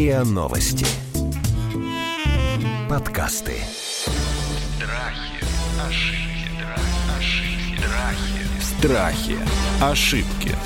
РИА Новости. Подкасты. Страхи, ошибки, ошибки, страхи. Страхи. Ошибки.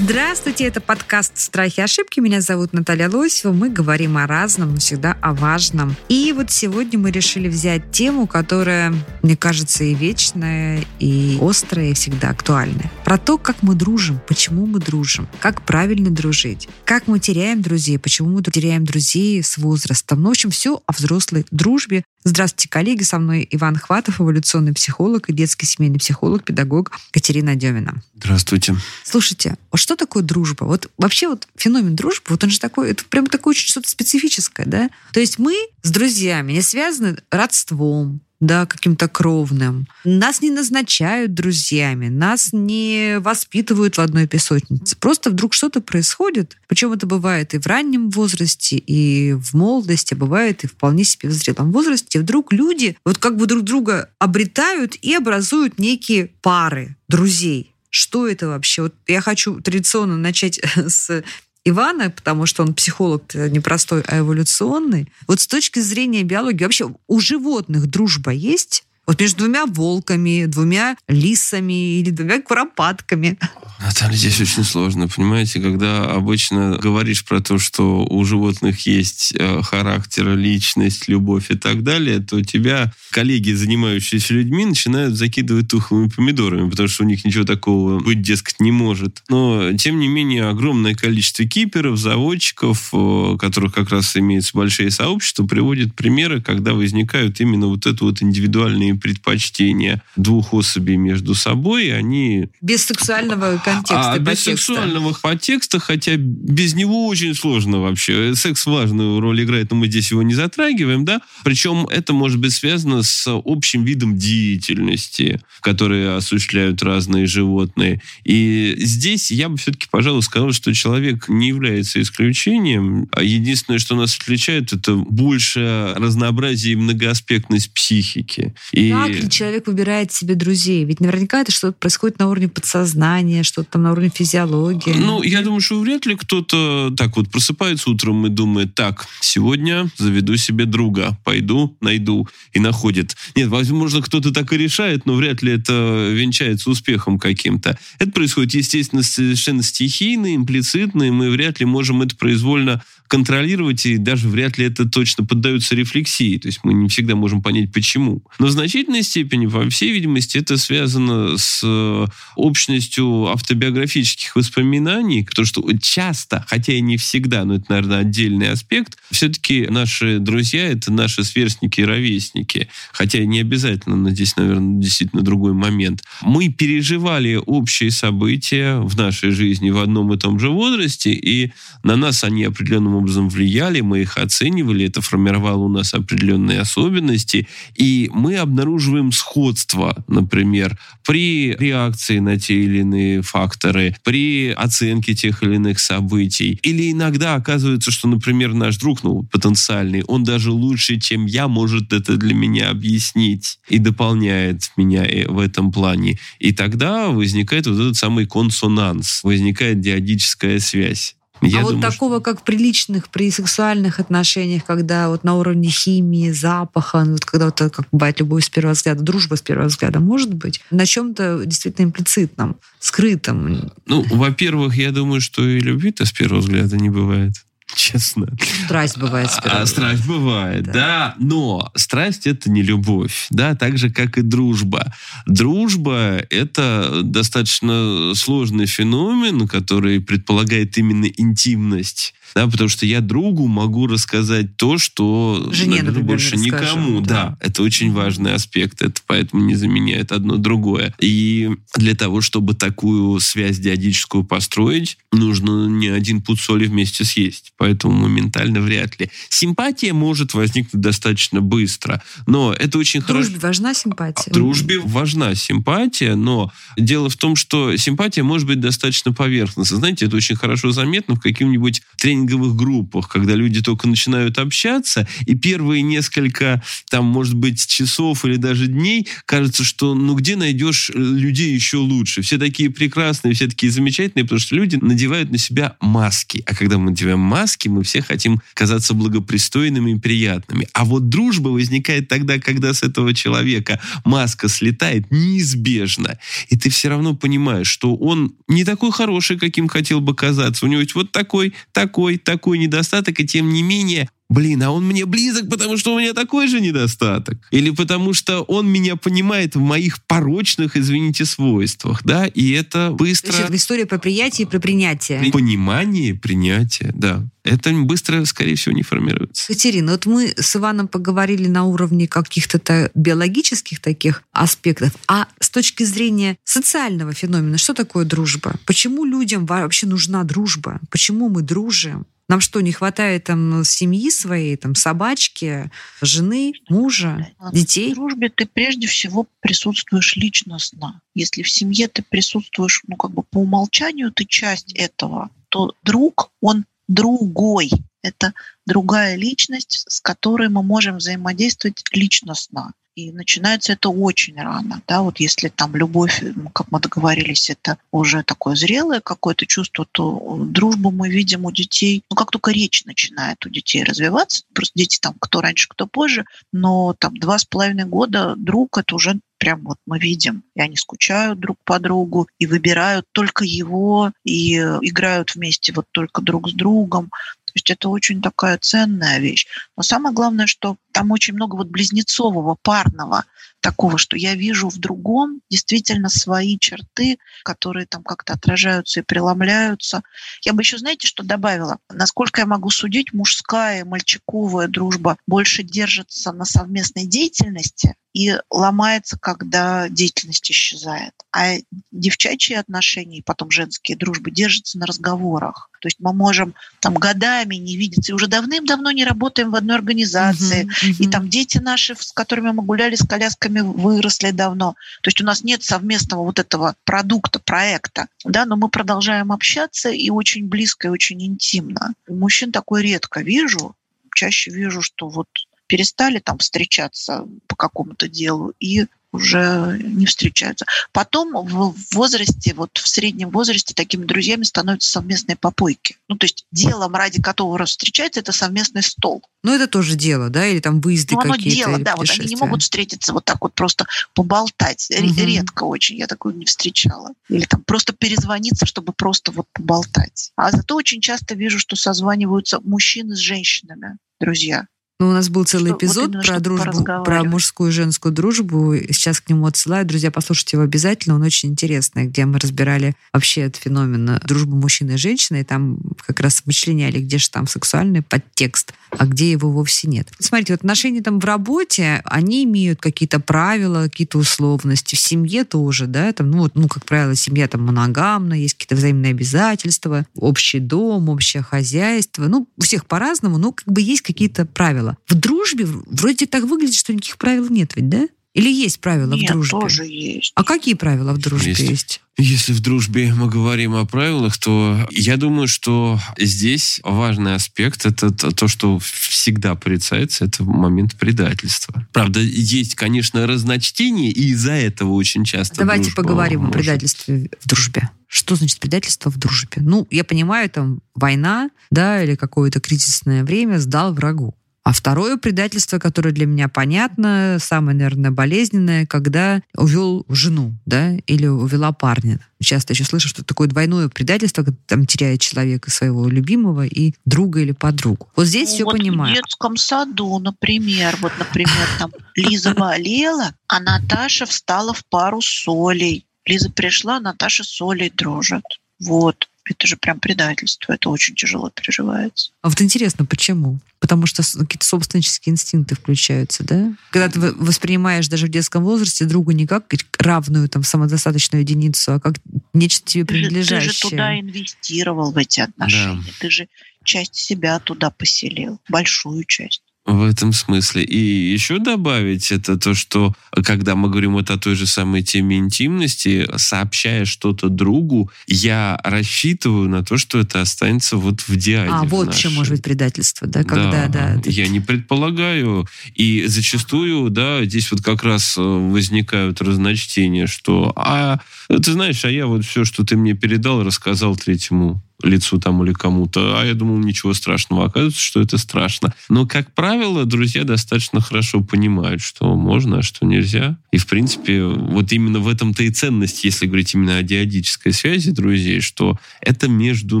Здравствуйте, это подкаст «Страхи и ошибки». Меня зовут Наталья Лосева. Мы говорим о разном, но всегда о важном. И вот сегодня мы решили взять тему, которая, мне кажется, и вечная, и острая, и всегда актуальная. Про то, как мы дружим, почему мы дружим, как правильно дружить, как мы теряем друзей, почему мы теряем друзей с возрастом. Ну, в общем, все о взрослой дружбе. Здравствуйте, коллеги. Со мной Иван Хватов, эволюционный психолог и детский семейный психолог, педагог Катерина Демина. Здравствуйте. Слушайте, вот что такое дружба? Вот вообще вот феномен дружбы, вот он же такой, это прям такое очень что-то специфическое, да? То есть мы с друзьями не связаны родством, да, каким-то кровным. Нас не назначают друзьями, нас не воспитывают в одной песочнице. Просто вдруг что-то происходит. Причем это бывает и в раннем возрасте, и в молодости, а бывает и вполне себе в зрелом возрасте. Вдруг люди вот как бы друг друга обретают и образуют некие пары друзей. Что это вообще? Вот я хочу традиционно начать с Ивана, потому что он психолог не простой, а эволюционный. Вот с точки зрения биологии, вообще у животных дружба есть? Вот между двумя волками, двумя лисами или двумя куропатками. Наталья, здесь очень сложно, понимаете, когда обычно говоришь про то, что у животных есть э, характер, личность, любовь и так далее, то тебя коллеги, занимающиеся людьми, начинают закидывать тухлыми помидорами, потому что у них ничего такого быть, дескать, не может. Но, тем не менее, огромное количество киперов, заводчиков, э, которых как раз имеются большие сообщества, приводят примеры, когда возникают именно вот это вот индивидуальные предпочтения двух особей между собой, они... Без сексуального контекста. А без сексуального подтекста, хотя без него очень сложно вообще. Секс важную роль играет, но мы здесь его не затрагиваем, да. Причем это может быть связано с общим видом деятельности, которые осуществляют разные животные. И здесь я бы все-таки, пожалуй, сказал, что человек не является исключением. А единственное, что нас отличает, это больше разнообразие и многоаспектность психики. И... Как ли человек выбирает себе друзей? Ведь наверняка это что-то происходит на уровне подсознания, что-то там на уровне физиологии. Ну, я думаю, что вряд ли кто-то так вот просыпается утром и думает, так, сегодня заведу себе друга, пойду, найду и находит. Нет, возможно, кто-то так и решает, но вряд ли это венчается успехом каким-то. Это происходит, естественно, совершенно стихийно, имплицитно, и мы вряд ли можем это произвольно контролировать, и даже вряд ли это точно поддается рефлексии. То есть мы не всегда можем понять, почему. Но в значительной степени, по всей видимости, это связано с э, общностью автобиографических воспоминаний, потому что часто, хотя и не всегда, но это, наверное, отдельный аспект, все-таки наши друзья — это наши сверстники и ровесники. Хотя не обязательно, но здесь, наверное, действительно другой момент. Мы переживали общие события в нашей жизни в одном и том же возрасте, и на нас они определенным образом влияли, мы их оценивали, это формировало у нас определенные особенности, и мы обнаруживаем сходство, например, при реакции на те или иные факторы, при оценке тех или иных событий. Или иногда оказывается, что, например, наш друг, ну, потенциальный, он даже лучше, чем я, может это для меня объяснить и дополняет меня в этом плане. И тогда возникает вот этот самый консонанс, возникает диадическая связь. Я а вот думаю, такого, как при личных, при сексуальных отношениях, когда вот на уровне химии, запаха, ну, вот когда вот как бывает любовь с первого взгляда, дружба с первого взгляда, может быть, на чем-то действительно имплицитном, скрытом. Ну, во-первых, я думаю, что и любви-то с первого взгляда не бывает. Честно. Страсть бывает А, страсть бывает, Да. да. Но страсть это не любовь, да, так же, как и дружба. Дружба это достаточно сложный феномен, который предполагает именно интимность. Да, потому что я другу могу рассказать то, что Жене, наверное, больше никому. да. Да. это очень важный аспект. Это поэтому не заменяет одно другое. И для того, чтобы такую связь диадическую построить, нужно не один пуд соли вместе съесть. Поэтому моментально вряд ли. Симпатия может возникнуть достаточно быстро. Но это очень В хорошо. дружбе важна симпатия? Дружбе важна симпатия, но дело в том, что симпатия может быть достаточно поверхностной. Знаете, это очень хорошо заметно в тренинге тренинговых группах, когда люди только начинают общаться, и первые несколько, там, может быть, часов или даже дней кажется, что ну где найдешь э, людей еще лучше? Все такие прекрасные, все такие замечательные, потому что люди надевают на себя маски. А когда мы надеваем маски, мы все хотим казаться благопристойными и приятными. А вот дружба возникает тогда, когда с этого человека маска слетает неизбежно. И ты все равно понимаешь, что он не такой хороший, каким хотел бы казаться. У него есть вот такой, такой, такой недостаток, и тем не менее Блин, а он мне близок, потому что у меня такой же недостаток. Или потому что он меня понимает в моих порочных, извините, свойствах, да, и это быстро... То есть это история про приятие и про принятие. При понимании, принятие, да. Это быстро, скорее всего, не формируется. Катерина, вот мы с Иваном поговорили на уровне каких-то биологических таких аспектов, а с точки зрения социального феномена, что такое дружба? Почему людям вообще нужна дружба? Почему мы дружим? Нам что, не хватает там семьи своей, там собачки, жены, мужа, детей? В дружбе ты прежде всего присутствуешь личностно. Если в семье ты присутствуешь, ну как бы по умолчанию ты часть этого, то друг, он другой. Это другая личность, с которой мы можем взаимодействовать личностно. И начинается это очень рано. Да? Вот если там любовь, как мы договорились, это уже такое зрелое какое-то чувство, то дружбу мы видим у детей, ну как только речь начинает у детей развиваться, просто дети там кто раньше, кто позже, но там два с половиной года друг это уже прям вот мы видим, и они скучают друг по другу, и выбирают только его, и играют вместе вот только друг с другом. Есть это очень такая ценная вещь. Но самое главное, что там очень много вот близнецового, парного, такого, что я вижу в другом действительно свои черты, которые там как-то отражаются и преломляются. Я бы еще, знаете, что добавила? Насколько я могу судить, мужская мальчиковая дружба больше держится на совместной деятельности, и ломается, когда деятельность исчезает. А девчачьи отношения и потом женские дружбы держатся на разговорах. То есть мы можем там годами не видеться, и уже давным-давно не работаем в одной организации. Uh-huh, uh-huh. И там дети наши, с которыми мы гуляли с колясками, выросли давно. То есть у нас нет совместного вот этого продукта, проекта. Да, но мы продолжаем общаться и очень близко, и очень интимно. Мужчин такое редко вижу. Чаще вижу, что вот перестали там встречаться по какому-то делу и уже не встречаются. Потом в возрасте, вот в среднем возрасте такими друзьями становятся совместные попойки. Ну, то есть делом, ради которого встречаются, это совместный стол. Ну, это тоже дело, да, или там выезды ну, какие-то. дело, да, вот они не могут встретиться вот так вот просто поболтать. Угу. Редко очень, я такую не встречала. Или там просто перезвониться, чтобы просто вот поболтать. А зато очень часто вижу, что созваниваются мужчины с женщинами, друзья. Ну, у нас был целый что, эпизод вот про дружбу, про мужскую и женскую дружбу. Сейчас к нему отсылаю. Друзья, послушайте его обязательно. Он очень интересный, где мы разбирали вообще этот феномен дружбы мужчины и женщины. И там как раз вычленяли, где же там сексуальный подтекст, а где его вовсе нет. Смотрите, вот отношения там в работе, они имеют какие-то правила, какие-то условности. В семье тоже, да, там, ну, вот, ну, как правило, семья там моногамна, есть какие-то взаимные обязательства, общий дом, общее хозяйство. Ну, у всех по-разному, но как бы есть какие-то правила правила. В дружбе вроде так выглядит, что никаких правил нет ведь, да? Или есть правила Нет, в дружбе? тоже есть. А какие правила в дружбе есть? есть? Если в дружбе мы говорим о правилах, то я думаю, что здесь важный аспект это то, что всегда порицается, это момент предательства. Правда, есть, конечно, разночтение, и из-за этого очень часто. Давайте поговорим может... о предательстве в дружбе. Что значит предательство в дружбе? Ну, я понимаю, там война, да, или какое-то кризисное время сдал врагу. А второе предательство, которое для меня понятно, самое, наверное, болезненное, когда увел жену, да, или увела парня. Часто еще слышу, что такое двойное предательство, когда там теряет человека своего любимого и друга или подругу. Вот здесь ну, все вот понимаю. В детском саду, например, вот, например, там Лиза болела, а Наташа встала в пару солей. Лиза пришла, Наташа солей дружит. Вот. Это же прям предательство, это очень тяжело переживается. А вот интересно, почему? Потому что какие-то собственнические инстинкты включаются, да? Когда ты воспринимаешь даже в детском возрасте друга не как равную там самодостаточную единицу, а как нечто тебе принадлежащее. Ты же туда инвестировал в эти отношения. Да. Ты же часть себя туда поселил, большую часть. В этом смысле. И еще добавить это то, что когда мы говорим вот о той же самой теме интимности, сообщая что-то другу, я рассчитываю на то, что это останется вот в диаде. А, в вот нашей. еще может быть предательство, да, когда, да. Я не предполагаю. И зачастую, да, здесь вот как раз э, возникают разночтения, что, а, ты знаешь, а я вот все, что ты мне передал, рассказал третьему лицу там или кому-то, а я думал, ничего страшного. Оказывается, что это страшно. Но, как правило, друзья достаточно хорошо понимают, что можно, а что нельзя. И, в принципе, вот именно в этом-то и ценность, если говорить именно о диадической связи друзей, что это между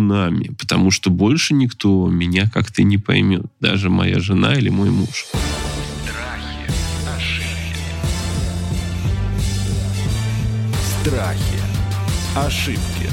нами, потому что больше никто меня как-то не поймет, даже моя жена или мой муж. Страхи, ошибки. Страхи. Ошибки.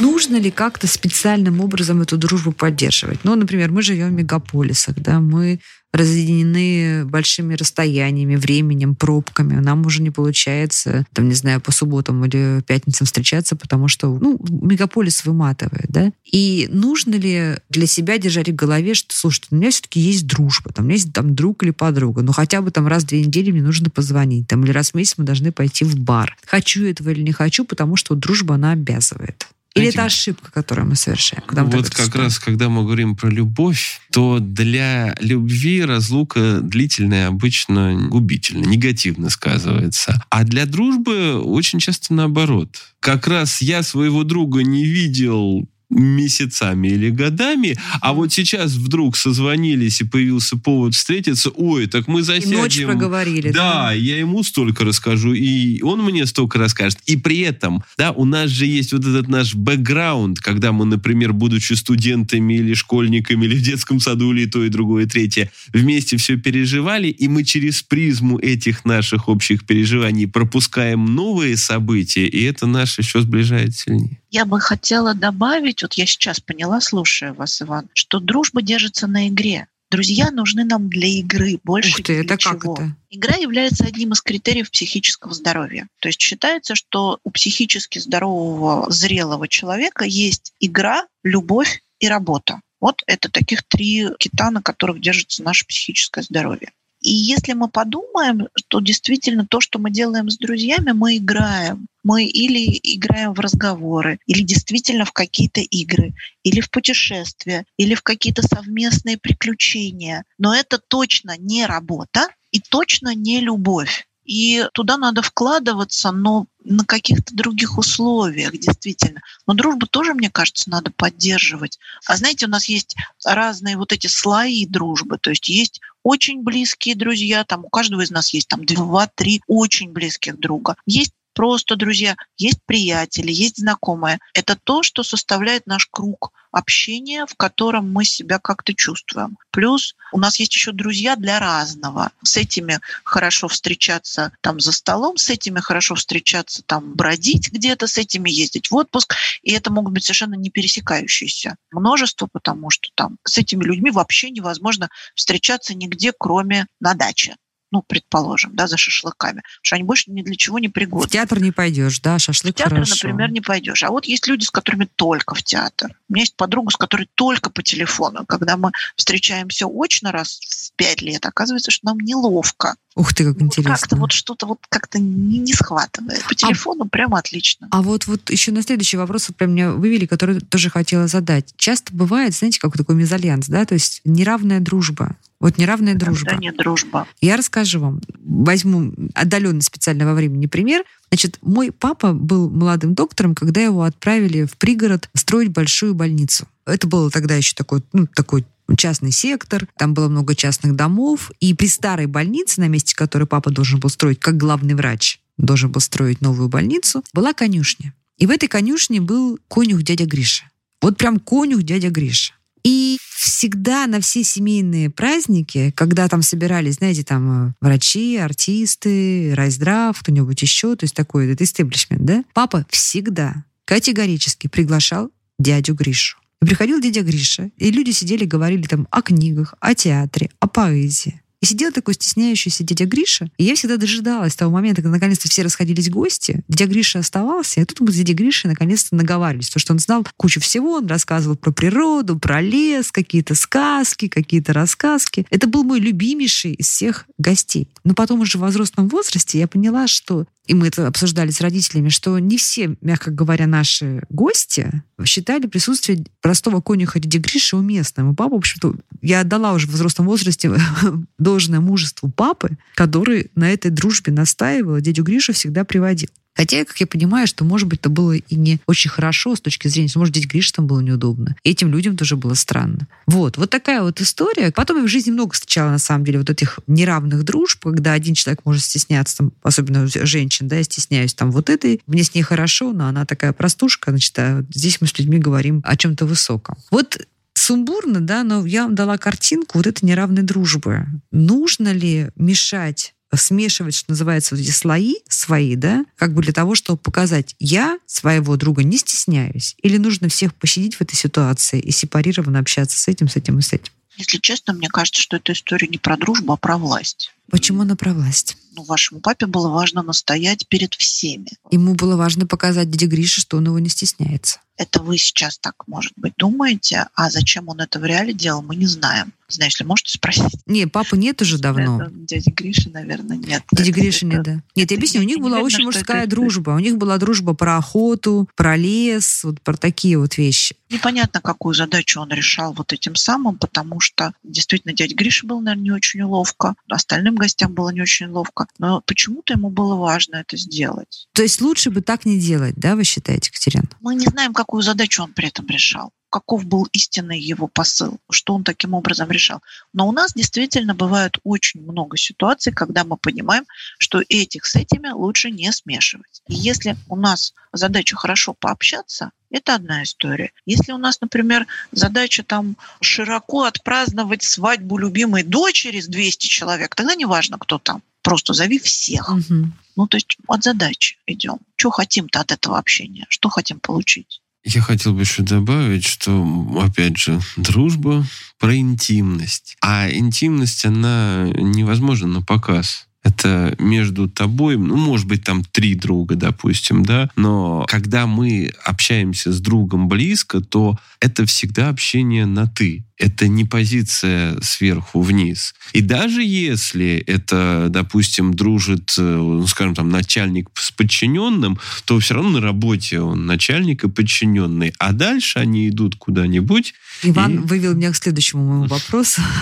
Нужно ли как-то специальным образом эту дружбу поддерживать? Ну, например, мы живем в мегаполисах, да, мы разъединены большими расстояниями, временем, пробками. Нам уже не получается, там, не знаю, по субботам или пятницам встречаться, потому что, ну, мегаполис выматывает, да? И нужно ли для себя держать в голове, что, слушай, у меня все-таки есть дружба, там, у меня есть там друг или подруга, ну, хотя бы там раз в две недели мне нужно позвонить, там, или раз в месяц мы должны пойти в бар. Хочу этого или не хочу, потому что дружба, она обязывает. Или Знаете, это ошибка, которую мы совершаем? когда мы Вот как раз, когда мы говорим про любовь, то для любви разлука длительная обычно губительно, негативно сказывается. А для дружбы очень часто наоборот. Как раз я своего друга не видел месяцами или годами, а вот сейчас вдруг созвонились и появился повод встретиться, ой, так мы И засядем. ночь проговорили. Да, я ему столько расскажу, и он мне столько расскажет. И при этом, да, у нас же есть вот этот наш бэкграунд, когда мы, например, будучи студентами или школьниками, или в детском саду, или то, и другое, и третье, вместе все переживали, и мы через призму этих наших общих переживаний пропускаем новые события, и это нас еще сближает сильнее. Я бы хотела добавить, вот я сейчас поняла, слушая вас, Иван, что дружба держится на игре. Друзья нужны нам для игры, больше Ух ты, ни это для как чего. это? Игра является одним из критериев психического здоровья. То есть считается, что у психически здорового, зрелого человека есть игра, любовь и работа. Вот это таких три кита, на которых держится наше психическое здоровье. И если мы подумаем, что действительно то, что мы делаем с друзьями, мы играем. Мы или играем в разговоры, или действительно в какие-то игры, или в путешествия, или в какие-то совместные приключения. Но это точно не работа и точно не любовь. И туда надо вкладываться, но на каких-то других условиях, действительно. Но дружбу тоже, мне кажется, надо поддерживать. А знаете, у нас есть разные вот эти слои дружбы. То есть есть очень близкие друзья, там у каждого из нас есть там два-три очень близких друга. Есть просто друзья, есть приятели, есть знакомые. Это то, что составляет наш круг общения, в котором мы себя как-то чувствуем. Плюс у нас есть еще друзья для разного. С этими хорошо встречаться там за столом, с этими хорошо встречаться там бродить где-то, с этими ездить в отпуск. И это могут быть совершенно не пересекающиеся множество, потому что там с этими людьми вообще невозможно встречаться нигде, кроме на даче ну, предположим, да, за шашлыками, потому что они больше ни для чего не В пригодны. театр не пойдешь, да, В шашлык театр, хорошо. например, не пойдешь. А вот есть люди, с которыми только в театр. У меня есть подруга, с которой только по телефону. Когда мы встречаемся очно раз в пять лет, оказывается, что нам неловко. Ух ты, как Вот интересно. как-то вот что-то вот как-то не, не схватывает. По телефону прямо отлично. А вот, вот еще на следующий вопрос вот прям меня вывели, который тоже хотела задать. Часто бывает, знаете, как такой мезальянс, да, то есть неравная дружба. Вот неравная дружба. Когда не дружба. Я расскажу вам, возьму отдаленный специально во времени пример. Значит, мой папа был молодым доктором, когда его отправили в пригород строить большую больницу. Это было тогда еще такой, ну, такой частный сектор, там было много частных домов, и при старой больнице, на месте которой папа должен был строить, как главный врач, должен был строить новую больницу, была конюшня. И в этой конюшне был конюх дядя Гриша. Вот прям конюх дядя Гриша. И всегда на все семейные праздники, когда там собирались, знаете, там э, врачи, артисты, райздрав, кто-нибудь еще, то есть такой этот истеблишмент, да, папа всегда категорически приглашал дядю Гришу. И приходил дядя Гриша, и люди сидели, говорили там о книгах, о театре, о поэзии. И сидел такой стесняющийся дядя Гриша, и я всегда дожидалась того момента, когда наконец-то все расходились гости. Дядя Гриша оставался, и тут мы с дядей Гришей наконец-то наговаривались, потому что он знал кучу всего, он рассказывал про природу, про лес, какие-то сказки, какие-то рассказки. Это был мой любимейший из всех гостей. Но потом уже в возрастном возрасте я поняла, что и мы это обсуждали с родителями, что не все, мягко говоря, наши гости считали присутствие простого конюха дяди Гриши уместным. И папа, в общем-то, я отдала уже в взрослом возрасте должное мужеству папы, который на этой дружбе настаивал, дядю Гришу всегда приводил. Хотя, как я понимаю, что, может быть, это было и не очень хорошо с точки зрения, может, дядь Гриша там было неудобно. И этим людям тоже было странно. Вот, вот такая вот история. Потом я в жизни много встречала, на самом деле, вот этих неравных дружб, когда один человек может стесняться, там, особенно женщин, да, я стесняюсь там вот этой, мне с ней хорошо, но она такая простушка, значит, а здесь мы с людьми говорим о чем-то высоком. Вот сумбурно, да, но я вам дала картинку вот этой неравной дружбы. Нужно ли мешать смешивать, что называется, вот эти слои свои, да, как бы для того, чтобы показать, я своего друга не стесняюсь, или нужно всех посидеть в этой ситуации и сепарированно общаться с этим, с этим и с этим? Если честно, мне кажется, что эта история не про дружбу, а про власть. Почему она про власть? Ну, вашему папе было важно настоять перед всеми. Ему было важно показать дяде Грише, что он его не стесняется. Это вы сейчас так, может быть, думаете, а зачем он это в реале делал, мы не знаем. Знаешь ли, можете спросить? Не, папы нет уже давно. Это дяди Гриши, наверное, нет. Дяди Это- Гриши нет, это- да. Нет, я объясню, у них была очень мужская это- дружба. У них была дружба про охоту, про лес, вот про такие вот вещи. Непонятно, какую задачу он решал вот этим самым, потому что действительно дядя Гриша был, наверное, не очень ловко, остальным гостям было не очень ловко, но почему-то ему было важно это сделать. То есть лучше бы так не делать, да, вы считаете, Катерина? Мы не знаем, какую задачу он при этом решал, каков был истинный его посыл, что он таким образом решал. Но у нас действительно бывает очень много ситуаций, когда мы понимаем, что этих с этими лучше не смешивать. И если у нас задача хорошо пообщаться, это одна история. Если у нас, например, задача там широко отпраздновать свадьбу любимой дочери с 200 человек, тогда неважно, кто там. Просто зови всех. Мгм. Ну, то есть от задачи идем. Что хотим-то от этого общения? Что хотим получить? Я хотел бы еще добавить, что, опять же, дружба про интимность. А интимность, она невозможна на показ. Это между тобой, ну, может быть, там три друга, допустим, да, но когда мы общаемся с другом близко, то это всегда общение на «ты». Это не позиция сверху вниз. И даже если это, допустим, дружит, э, ну, скажем, там, начальник с подчиненным, то все равно на работе он начальник и подчиненный. А дальше они идут куда-нибудь. Иван И- вывел меня к следующему моему вопросу.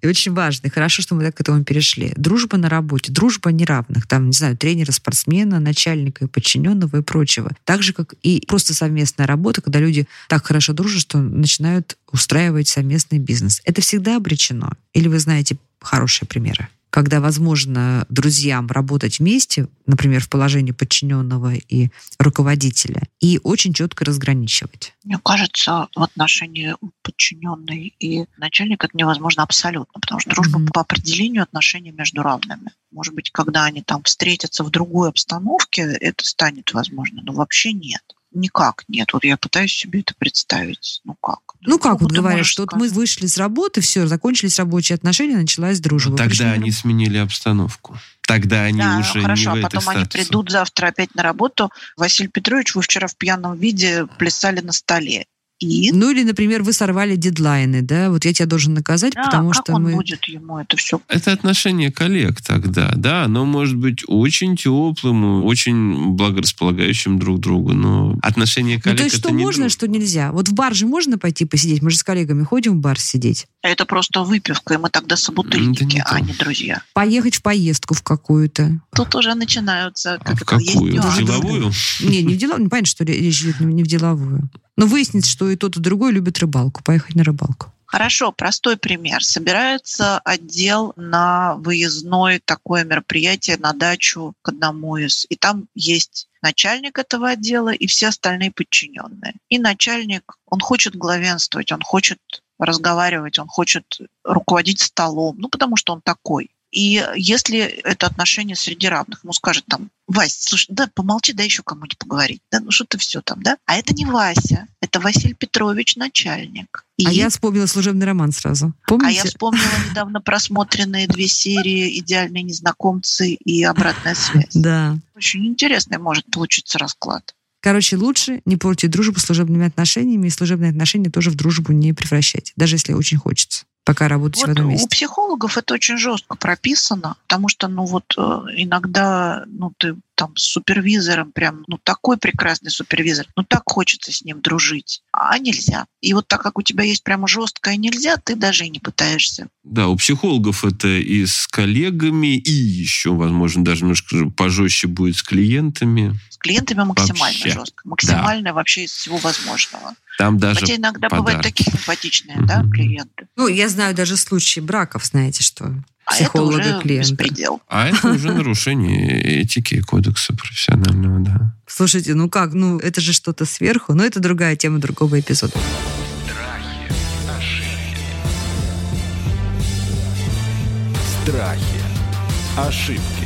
И очень важный. Хорошо, что мы так к этому перешли. Дружба на работе, дружба неравных. Там, не знаю, тренера, спортсмена, начальника и подчиненного и прочего. Так же, как и просто совместная работа, когда люди так хорошо дружат, что начинают устраивать совместный бизнес. Это всегда обречено? Или вы знаете хорошие примеры? Когда возможно друзьям работать вместе, например, в положении подчиненного и руководителя, и очень четко разграничивать. Мне кажется, в отношении подчиненной и начальника это невозможно абсолютно, потому что дружба Мгм. по определению отношения между равными. Может быть, когда они там встретятся в другой обстановке, это станет возможно, но вообще нет. Никак нет. Вот я пытаюсь себе это представить. Ну как? Ну как Другу вот говорят, что вот мы вышли с работы, все, закончились рабочие отношения, началась дружба. Пришли тогда на они сменили обстановку. Тогда они Да, уже хорошо, не в а этой потом они статусе. придут завтра опять на работу. Василий Петрович, вы вчера в пьяном виде плясали на столе. И Ну или, например, вы сорвали дедлайны, да, вот я тебя должен наказать, да, потому как что он мы... будет ему это все Это отношение коллег тогда, да, оно может быть очень теплым, очень благорасполагающим друг другу, но отношение Ну, коллег то есть это что не можно, дружба. что нельзя. Вот в бар же можно пойти посидеть? Мы же с коллегами ходим в бар сидеть. Это просто выпивка, и мы тогда собутыльники, не а не друзья. Поехать в поездку в какую-то. Тут уже начинаются, А как в это, есть какую? В деловую? Не, не в деловую. Понятно, что речь идет не в деловую. Но выяснится, что и тот, и другой любит рыбалку. Поехать на рыбалку. Хорошо, простой пример. Собирается отдел на выездное такое мероприятие на дачу к одному из. И там есть начальник этого отдела и все остальные подчиненные. И начальник, он хочет главенствовать, он хочет разговаривать, он хочет руководить столом, ну потому что он такой. И если это отношение среди равных, ему скажет там, Вась, слушай, да помолчи, да еще кому-нибудь поговорить. Да, ну что ты все там, да? А это не Вася, это Василий Петрович, начальник. И... А я вспомнила служебный роман сразу. Помните? А я вспомнила недавно просмотренные две серии «Идеальные незнакомцы» и «Обратная связь». Да. Очень интересный может получиться расклад. Короче, лучше не портить дружбу служебными отношенинами, и служебные отношения тоже в дружбу не превращать, даже если очень хочется пока работать вот в этом месте. У психологов это очень жестко прописано, потому что, ну вот, э, иногда, ну ты там с супервизором прям, ну такой прекрасный супервизор, ну так хочется с ним дружить, а нельзя. И вот так как у тебя есть прямо жесткое нельзя, ты даже и не пытаешься. Да, у психологов это и с коллегами, и еще, возможно, даже немножко пожестче будет с клиентами. С клиентами максимально вообще. жестко, максимально да. вообще из всего возможного. Там даже Хотя иногда подарки. бывают такие симпатичные, mm-hmm. да, клиенты. Ну, я знаю даже случаи браков, знаете, что психолога а это уже клиента. беспредел. А это уже нарушение этики и кодекса профессионального, да. Слушайте, ну как, ну это же что-то сверху, но это другая тема другого эпизода. Страхи, ошибки. Страхи, ошибки.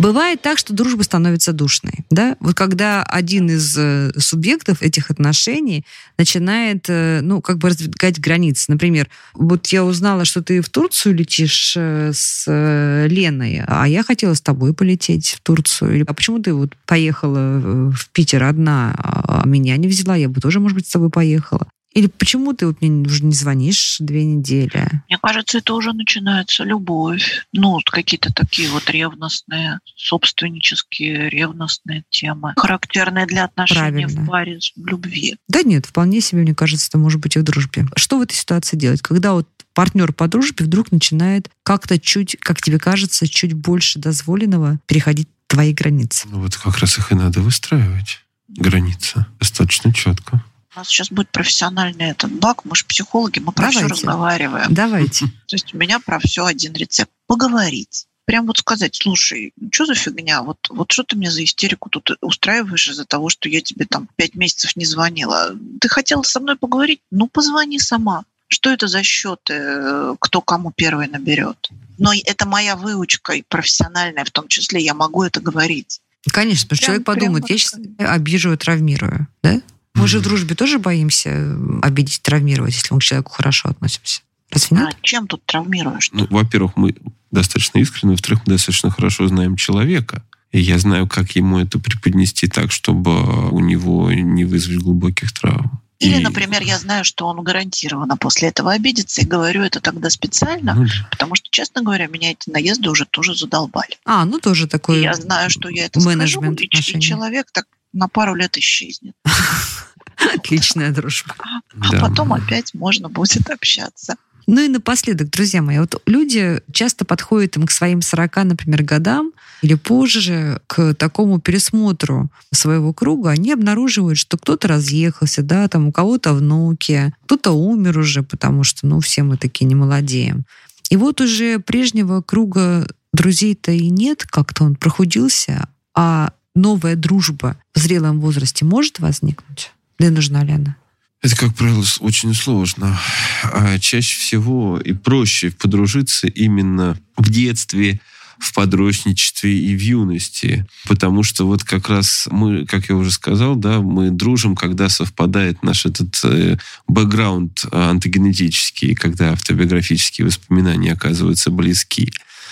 Бывает так, что дружба становится душной. Да? Вот когда один из э, субъектов этих отношений начинает, э, ну, как бы раздвигать границы. Например, вот я узнала, что ты в Турцию летишь э, с Леной, а я хотела с тобой полететь в Турцию. А почему ты вот поехала в Питер одна, а меня не взяла? Я бы тоже, может быть, с тобой поехала. Или почему ты вот мне уже не звонишь две недели? Мне кажется, это уже начинается любовь. Ну, вот какие-то такие вот ревностные, собственнические, ревностные темы, характерные для отношений Правильно. в паре в любви. Да нет, вполне себе, мне кажется, это может быть и в дружбе. Что в этой ситуации делать? Когда вот партнер по дружбе вдруг начинает как-то чуть, как тебе кажется, чуть больше дозволенного переходить твои границы. Ну вот как раз их и надо выстраивать. Границы. Достаточно четко. У нас сейчас будет профессиональный этот баг. Мы же психологи, мы про все Давайте. разговариваем. Давайте. То есть у меня про все один рецепт. Поговорить. Прям вот сказать, слушай, что за фигня? Вот, вот что ты мне за истерику тут устраиваешь из-за того, что я тебе там пять месяцев не звонила? Ты хотела со мной поговорить? Ну, позвони сама. Что это за счеты, э, кто кому первый наберет? Но это моя выучка и профессиональная, в том числе я могу это говорить. Конечно, потому что человек подумает, я сейчас обижу, травмирую, да? Мы же в дружбе тоже боимся обидеть, травмировать, если мы к человеку хорошо относимся. Разве А нет? чем тут травмируешь? Ну, во-первых, мы достаточно искренне, во-вторых, мы достаточно хорошо знаем человека. И я знаю, как ему это преподнести так, чтобы у него не вызвать глубоких травм. Или, И- например, я знаю, что он гарантированно после этого обидится, и говорю это тогда специально, Ну да. потому что, честно говоря, меня эти наезды уже тоже задолбали. А, ну тоже И такой я знаю, что я это менеджмент скажу, и, и человек так на пару лет исчезнет. отличная дружба. А Да. потом опять можно будет общаться. Ну и напоследок, друзья мои, вот люди часто подходят им к своим 40, например, годам или позже к такому пересмотру своего круга, они обнаруживают, что кто-то разъехался, да, там у кого-то внуки, кто-то умер уже, потому что, ну, все мы такие не молодеем. И вот уже прежнего круга друзей-то и нет, как-то он прохудился, а новая дружба в зрелом возрасте может возникнуть? Для нужна ли она? Это, как правило, очень сложно. А чаще всего и проще подружиться именно в детстве, в подростничестве и в юности. Потому что вот как раз мы, как я уже сказал, да, мы дружим, когда совпадает наш этот э, бэкграунд э, антогенетический, когда автобиографические воспоминания оказываются близки.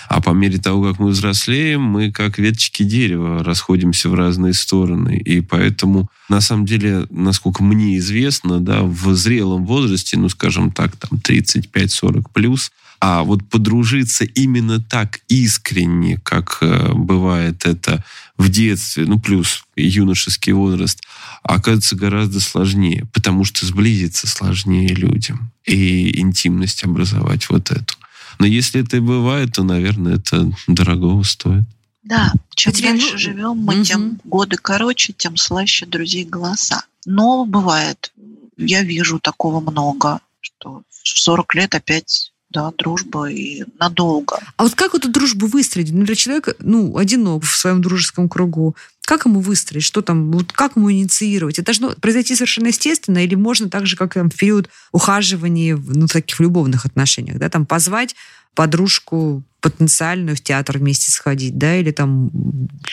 А по мере того, как мы взрослеем, мы как веточки дерева расходимся в разные стороны. И поэтому, на самом деле, насколько мне известно, да, в зрелом возрасте, ну, скажем так, там 35-40 плюс, а вот подружиться именно так искренне, как э, бывает это в детстве, ну, плюс юношеский возраст, оказывается гораздо сложнее, потому что сблизиться сложнее людям и интимность образовать вот эту. Но если это и бывает, то, наверное, это дорогого стоит. Да, чем Катерина, дальше ну, живем мы, мгм. тем годы короче, тем слаще друзей голоса. Но бывает, я вижу такого много, что в 40 лет опять да, дружба и надолго. А вот как эту дружбу выстроить? Например, человек, ну, одинок в своем дружеском кругу. Как ему выстроить, что там, вот как ему инициировать? Это должно произойти совершенно естественно, или можно так же, как там, в период ухаживания, ну, таких любовных отношениях, да, там позвать подружку потенциальную в театр вместе сходить, да, или там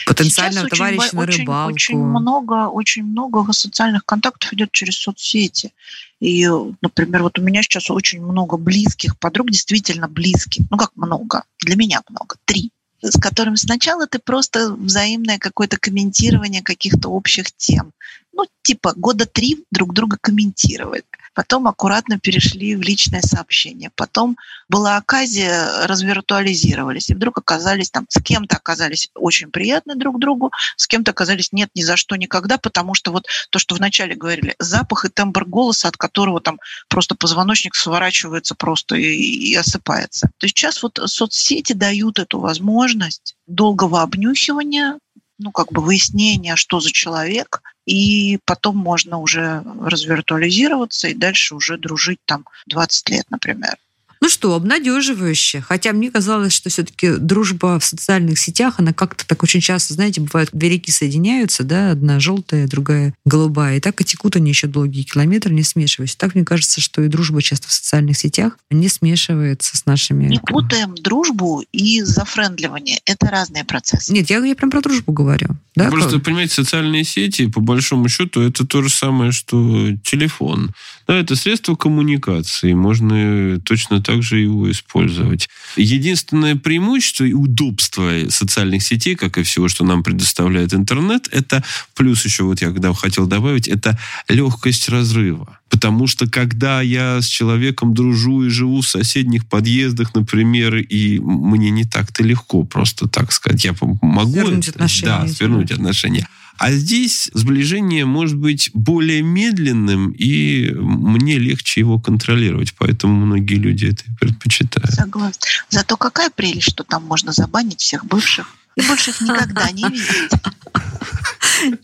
потенциального Сейчас товарища очень, на очень, рыбалку. Очень много, очень много социальных контактов идет через соцсети. И, например, вот у меня сейчас очень много близких подруг, действительно близких. Ну, как много? Для меня много. Три с которым сначала ты просто взаимное какое-то комментирование каких-то общих тем. Ну, типа года три друг друга комментировали. Потом аккуратно перешли в личное сообщение. Потом была оказия, развиртуализировались. И вдруг оказались там, с кем-то оказались очень приятны друг другу, с кем-то оказались нет ни за что никогда, потому что вот то, что вначале говорили, запах и тембр голоса, от которого там просто позвоночник сворачивается просто и, и осыпается. То есть сейчас вот соцсети дают эту возможность долгого обнюхивания, ну, как бы выяснения, что за человек, и потом можно уже развиртуализироваться и дальше уже дружить там 20 лет, например. Ну что, обнадеживающе. Хотя мне казалось, что все-таки дружба в социальных сетях, она как-то так очень часто, знаете, бывает, две реки соединяются, да, одна желтая, другая голубая, и так и текут они еще долгие километры, не смешиваясь. Так мне кажется, что и дружба часто в социальных сетях не смешивается с нашими... Не путаем дружбу и зафрендливание. Это разные процессы. Нет, я, я прям про дружбу говорю. Да? Просто, понимаете, социальные сети, по большому счету, это то же самое, что телефон. Да, это средство коммуникации. Можно точно так же его использовать. Единственное преимущество и удобство социальных сетей, как и всего, что нам предоставляет интернет, это плюс еще вот я когда хотел добавить, это легкость разрыва. Потому что когда я с человеком дружу и живу в соседних подъездах, например, и мне не так-то легко просто так сказать, я могу... Свернуть отношения. Да, свернуть отношения. А здесь сближение может быть более медленным, и мне легче его контролировать. Поэтому многие люди это предпочитают. Согласна. Зато какая прелесть, что там можно забанить всех бывших и больше их никогда не видеть.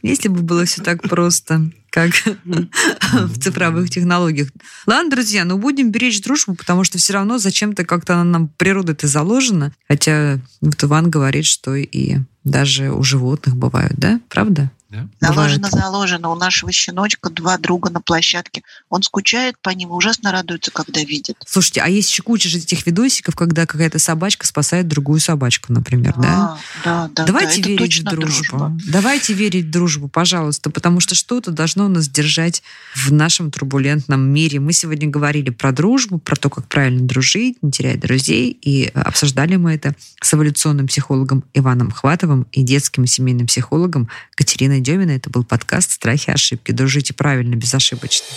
Если бы было все так просто, как в цифровых технологиях. Ладно, друзья, ну будем беречь дружбу, потому что все равно зачем-то как-то она нам природой-то заложена. Хотя вот Иван говорит, что и даже у животных бывают, да? Правда? Да? Заложено, заложено. У нашего щеночка два друга на площадке. Он скучает по ним и ужасно радуется, когда видит. Слушайте, а есть еще куча же этих видосиков, когда какая-то собачка спасает другую собачку, например, да? Да, да. Давайте да, верить в дружбу. дружба. Давайте верить в дружбу, пожалуйста, потому что что-то должно нас держать в нашем турбулентном мире. Мы сегодня говорили про дружбу, про то, как правильно дружить, не терять друзей, и обсуждали мы это с эволюционным психологом Иваном Хватовым и детским и семейным психологом Катериной Демина. Это был подкаст «Страхи и ошибки». Дружите правильно, безошибочно.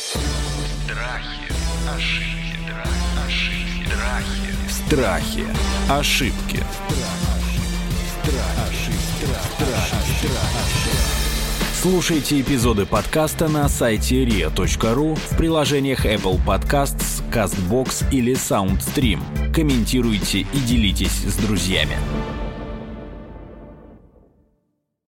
Страхи, ошибки, ошибки, страхи. Страхи. Ошибки. Слушайте эпизоды подкаста на сайте ria.ru в приложениях Apple Podcasts, CastBox или SoundStream. Комментируйте и делитесь с друзьями.